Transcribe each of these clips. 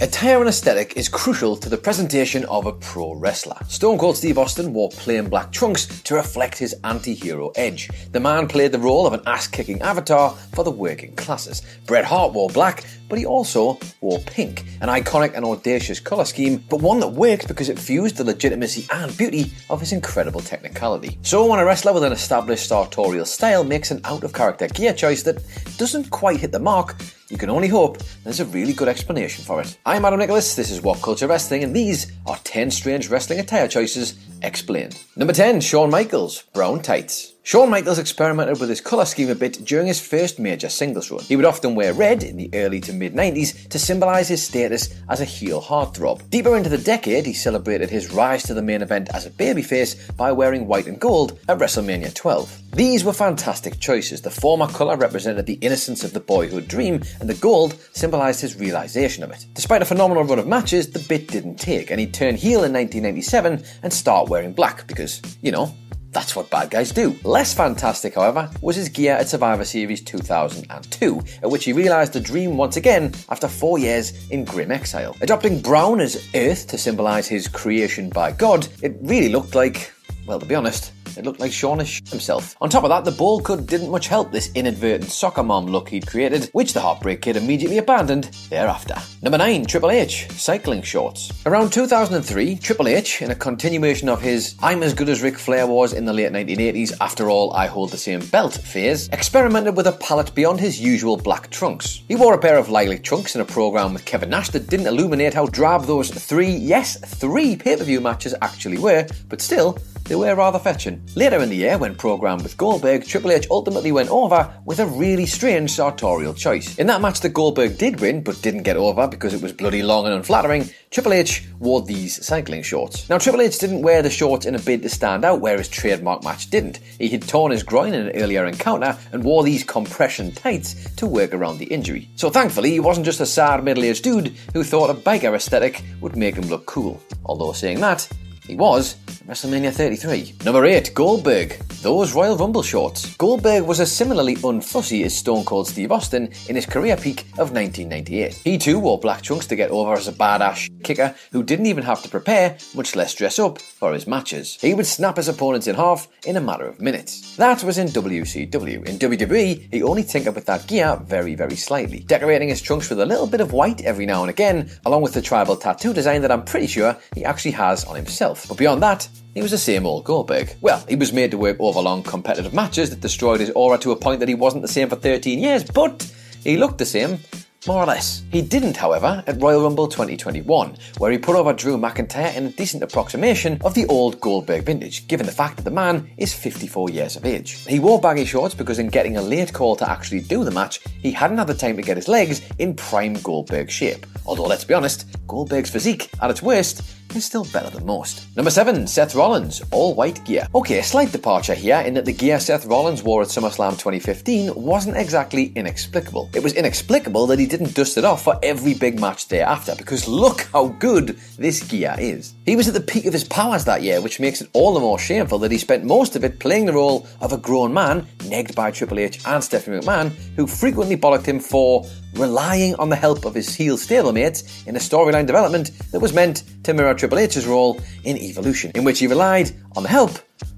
Attire and aesthetic is crucial to the presentation of a pro wrestler. Stone Cold Steve Austin wore plain black trunks to reflect his anti hero edge. The man played the role of an ass kicking avatar for the working classes. Bret Hart wore black, but he also wore pink, an iconic and audacious colour scheme, but one that worked because it fused the legitimacy and beauty of his incredible technicality. So, when a wrestler with an established sartorial style makes an out of character gear choice that doesn't quite hit the mark, you can only hope there's a really good explanation for it. I'm Adam Nicholas, this is What Culture Wrestling, and these are 10 strange wrestling attire choices explained. Number 10, Shawn Michaels, brown tights. Shawn Michaels experimented with his colour scheme a bit during his first major singles run. He would often wear red in the early to mid 90s to symbolise his status as a heel heartthrob. Deeper into the decade, he celebrated his rise to the main event as a babyface by wearing white and gold at WrestleMania 12. These were fantastic choices. The former colour represented the innocence of the boyhood dream, and the gold symbolised his realisation of it. Despite a phenomenal run of matches, the bit didn't take, and he turned heel in 1997 and start wearing black because, you know, that's what bad guys do. Less fantastic, however, was his gear at Survivor Series 2002, at which he realised the dream once again after four years in grim exile. Adopting brown as earth to symbolise his creation by God, it really looked like, well, to be honest, it looked like Shawn has himself. On top of that, the ball cut didn't much help this inadvertent soccer mom look he'd created, which the Heartbreak Kid immediately abandoned thereafter. Number 9, Triple H, cycling shorts. Around 2003, Triple H, in a continuation of his I'm as good as Ric Flair was in the late 1980s, after all, I hold the same belt phase, experimented with a palette beyond his usual black trunks. He wore a pair of lilac trunks in a program with Kevin Nash that didn't illuminate how drab those three, yes, three pay per view matches actually were, but still, they were rather fetching. Later in the year, when programmed with Goldberg, Triple H ultimately went over with a really strange sartorial choice. In that match that Goldberg did win, but didn't get over because it was bloody long and unflattering, Triple H wore these cycling shorts. Now, Triple H didn't wear the shorts in a bid to stand out where his trademark match didn't. He had torn his groin in an earlier encounter and wore these compression tights to work around the injury. So thankfully, he wasn't just a sad middle-aged dude who thought a biker aesthetic would make him look cool. Although saying that, he was WrestleMania 33. Number 8, Goldberg. Those Royal Rumble shorts. Goldberg was as similarly unfussy as Stone Cold Steve Austin in his career peak of 1998. He too wore black trunks to get over as a badass kicker who didn't even have to prepare, much less dress up, for his matches. He would snap his opponents in half in a matter of minutes. That was in WCW. In WWE, he only tinkered with that gear very, very slightly, decorating his trunks with a little bit of white every now and again, along with the tribal tattoo design that I'm pretty sure he actually has on himself. But beyond that, he was the same old Goldberg. Well, he was made to work over long competitive matches that destroyed his aura to a point that he wasn't the same for 13 years, but he looked the same more or less. He didn't, however, at Royal Rumble 2021, where he put over Drew McIntyre in a decent approximation of the old Goldberg vintage, given the fact that the man is 54 years of age. He wore baggy shorts because, in getting a late call to actually do the match, he hadn't had the time to get his legs in prime Goldberg shape. Although, let's be honest, Goldberg's physique, at its worst, is still better than most. Number 7, Seth Rollins, all white gear. Okay, a slight departure here in that the gear Seth Rollins wore at SummerSlam 2015 wasn't exactly inexplicable. It was inexplicable that he didn't dust it off for every big match thereafter, because look how good this gear is. He was at the peak of his powers that year, which makes it all the more shameful that he spent most of it playing the role of a grown man, negged by Triple H and Stephanie McMahon, who frequently bollocked him for relying on the help of his heel stablemates in a storyline development that was meant to mirror Triple H's role in Evolution, in which he relied on the help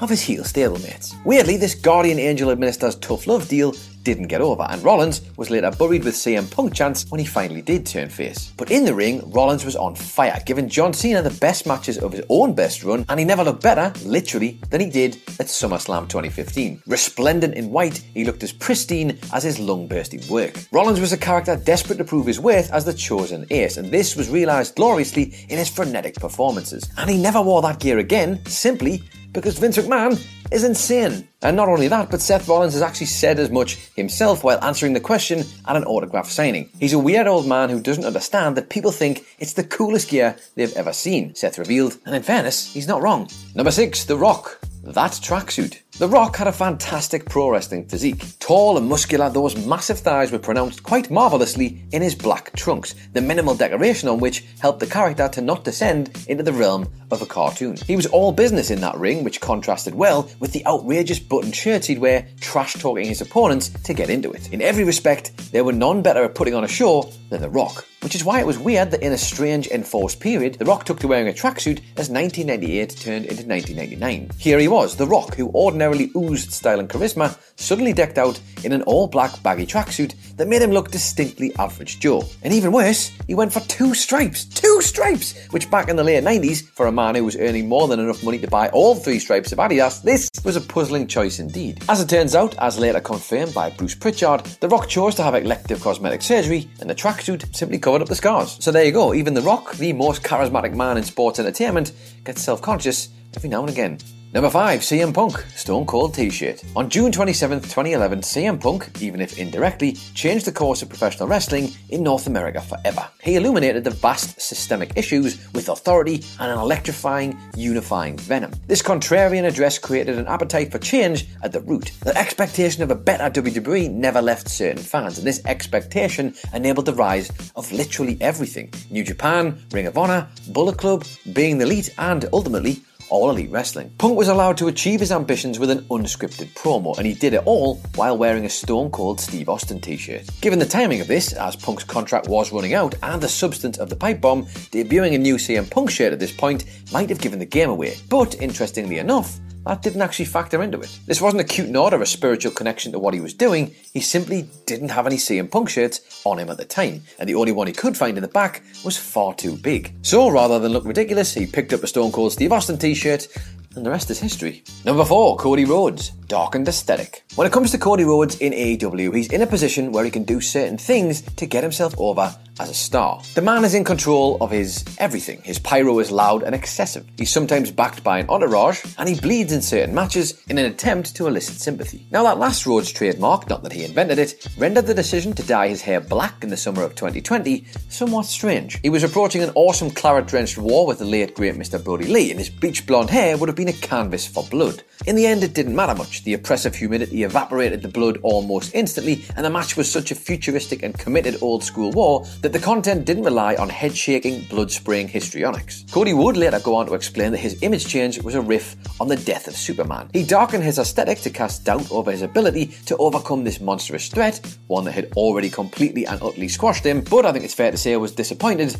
of his heel stablemates. Weirdly, this guardian angel administers tough love deal didn't get over, and Rollins was later buried with CM Punk chants when he finally did turn face. But in the ring, Rollins was on fire, giving John Cena the best matches of his own best run, and he never looked better, literally, than he did at SummerSlam 2015. Resplendent in white, he looked as pristine as his lung bursting work. Rollins was a character desperate to prove his worth as the chosen ace, and this was realised gloriously in his frenetic performances. And he never wore that gear again, simply because Vince McMahon is insane. And not only that, but Seth Rollins has actually said as much himself while answering the question at an autograph signing. He's a weird old man who doesn't understand that people think it's the coolest gear they've ever seen, Seth revealed, and in fairness, he's not wrong. Number 6, The Rock. That tracksuit. The Rock had a fantastic pro wrestling physique. Tall and muscular, those massive thighs were pronounced quite marvellously in his black trunks, the minimal decoration on which helped the character to not descend into the realm of a cartoon. He was all business in that ring, which contrasted well with the outrageous button shirts he'd wear, trash talking his opponents to get into it. In every respect, there were none better at putting on a show than The Rock. Which is why it was weird that in a strange enforced period, The Rock took to wearing a tracksuit as 1998 turned into 1999. Here he was, The Rock, who ordinarily oozed style and charisma, suddenly decked out in an all black baggy tracksuit that made him look distinctly average Joe. And even worse, he went for two stripes. Two stripes! Which back in the late 90s, for a man who was earning more than enough money to buy all three stripes of Adidas, this was a puzzling choice indeed. As it turns out, as later confirmed by Bruce Pritchard, The Rock chose to have elective cosmetic surgery, and the tracksuit simply covered up the scars. So there you go, even The Rock, the most charismatic man in sports entertainment, gets self conscious every now and again. Number 5, CM Punk, Stone Cold T shirt. On June 27, 2011, CM Punk, even if indirectly, changed the course of professional wrestling in North America forever. He illuminated the vast systemic issues with authority and an electrifying, unifying venom. This contrarian address created an appetite for change at the root. The expectation of a better WWE never left certain fans, and this expectation enabled the rise of literally everything New Japan, Ring of Honor, Bullet Club, Being the Elite, and ultimately, all Elite Wrestling. Punk was allowed to achieve his ambitions with an unscripted promo, and he did it all while wearing a Stone Cold Steve Austin t shirt. Given the timing of this, as Punk's contract was running out, and the substance of the pipe bomb, debuting a new CM Punk shirt at this point might have given the game away. But interestingly enough, that didn't actually factor into it. This wasn't a cute nod or a spiritual connection to what he was doing, he simply didn't have any CM Punk shirts on him at the time, and the only one he could find in the back was far too big. So rather than look ridiculous, he picked up a Stone Cold Steve Austin t shirt, and the rest is history. Number 4, Cody Rhodes. Darkened aesthetic. When it comes to Cody Rhodes in AEW, he's in a position where he can do certain things to get himself over as a star. The man is in control of his everything. His pyro is loud and excessive. He's sometimes backed by an entourage, and he bleeds in certain matches in an attempt to elicit sympathy. Now, that last Rhodes trademark, not that he invented it, rendered the decision to dye his hair black in the summer of 2020 somewhat strange. He was approaching an awesome claret drenched war with the late great Mr. Brodie Lee, and his bleach blonde hair would have been a canvas for blood. In the end, it didn't matter much. The oppressive humidity evaporated the blood almost instantly, and the match was such a futuristic and committed old school war that the content didn't rely on head shaking, blood spraying histrionics. Cody would later go on to explain that his image change was a riff on the death of Superman. He darkened his aesthetic to cast doubt over his ability to overcome this monstrous threat, one that had already completely and utterly squashed him, but I think it's fair to say I was disappointed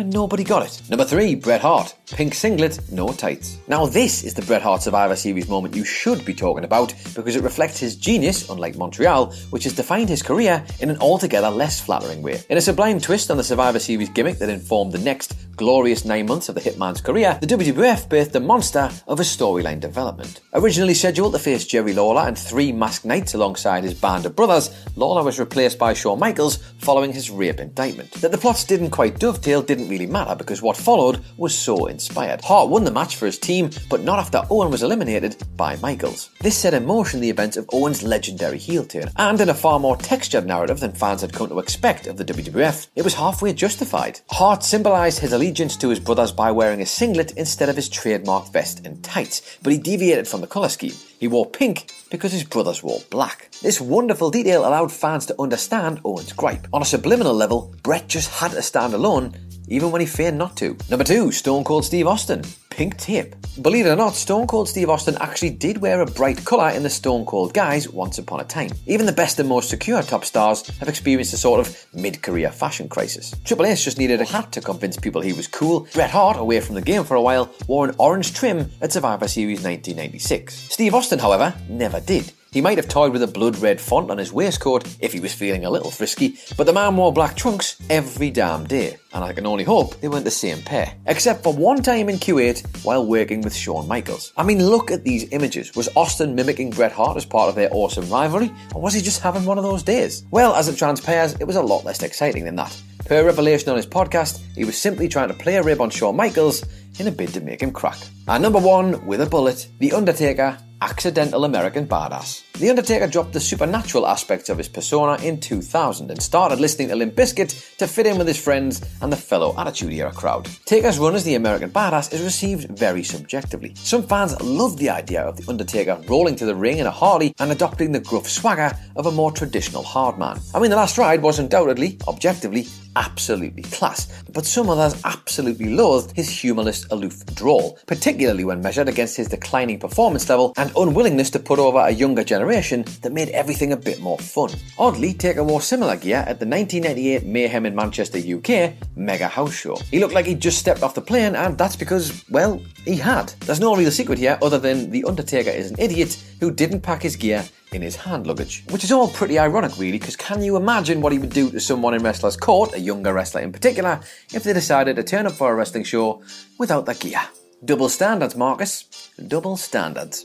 when nobody got it. Number three, Bret Hart. Pink singlet, no tights. Now, this is the Bret Hart Survivor Series moment you should be talking about because it reflects his genius, unlike Montreal, which has defined his career in an altogether less flattering way. In a sublime twist on the Survivor Series gimmick that informed the next glorious nine months of the Hitman's career, the WWF birthed the monster of a storyline development. Originally scheduled to face Jerry Lawler and three masked knights alongside his band of brothers, Lawler was replaced by Shawn Michaels following his rape indictment. That the plots didn't quite dovetail didn't really matter because what followed was so inspired. Hart won the match for his team, but not after Owen was eliminated by Michaels. This set in motion the events of Owen's legendary heel turn, and in a far more textured narrative than fans had come to expect of the WWF, it was halfway justified. Hart symbolised his allegiance to his brothers by wearing a singlet instead of his trademark vest and tights, but he deviated from the colour scheme. He wore pink because his brothers wore black. This wonderful detail allowed fans to understand Owen's gripe. On a subliminal level, Bret just had to stand alone even when he feigned not to. Number two, Stone Cold Steve Austin. Pink tape. Believe it or not, Stone Cold Steve Austin actually did wear a bright colour in the Stone Cold guise once upon a time. Even the best and most secure top stars have experienced a sort of mid career fashion crisis. Triple H just needed a hat to convince people he was cool. Bret Hart, away from the game for a while, wore an orange trim at Survivor Series 1996. Steve Austin, however, never did. He might have toyed with a blood red font on his waistcoat if he was feeling a little frisky, but the man wore black trunks every damn day, and I can only hope they weren't the same pair. Except for one time in Kuwait while working with Shawn Michaels. I mean, look at these images. Was Austin mimicking Bret Hart as part of their awesome rivalry, or was he just having one of those days? Well, as it transpires, it was a lot less exciting than that. Per revelation on his podcast, he was simply trying to play a rib on Shawn Michaels in a bid to make him crack. And number one, with a bullet, The Undertaker accidental American badass. The Undertaker dropped the supernatural aspects of his persona in 2000 and started listening to Limp Bizkit to fit in with his friends and the fellow Attitude Era crowd. Taker's run as the American badass is received very subjectively. Some fans love the idea of The Undertaker rolling to the ring in a Harley and adopting the gruff swagger of a more traditional hardman. I mean, The Last Ride was undoubtedly, objectively, absolutely class, but some others absolutely loathed his humorless, aloof drawl, particularly when measured against his declining performance level and unwillingness to put over a younger generation that made everything a bit more fun. Oddly, Taker wore similar gear at the 1998 Mayhem in Manchester, UK Mega House Show. He looked like he'd just stepped off the plane, and that's because, well, he had. There's no real secret here other than The Undertaker is an idiot who didn't pack his gear in his hand luggage. Which is all pretty ironic, really, because can you imagine what he would do to someone in Wrestler's Court, a younger wrestler in particular, if they decided to turn up for a wrestling show without their gear? Double standards, Marcus. Double standards.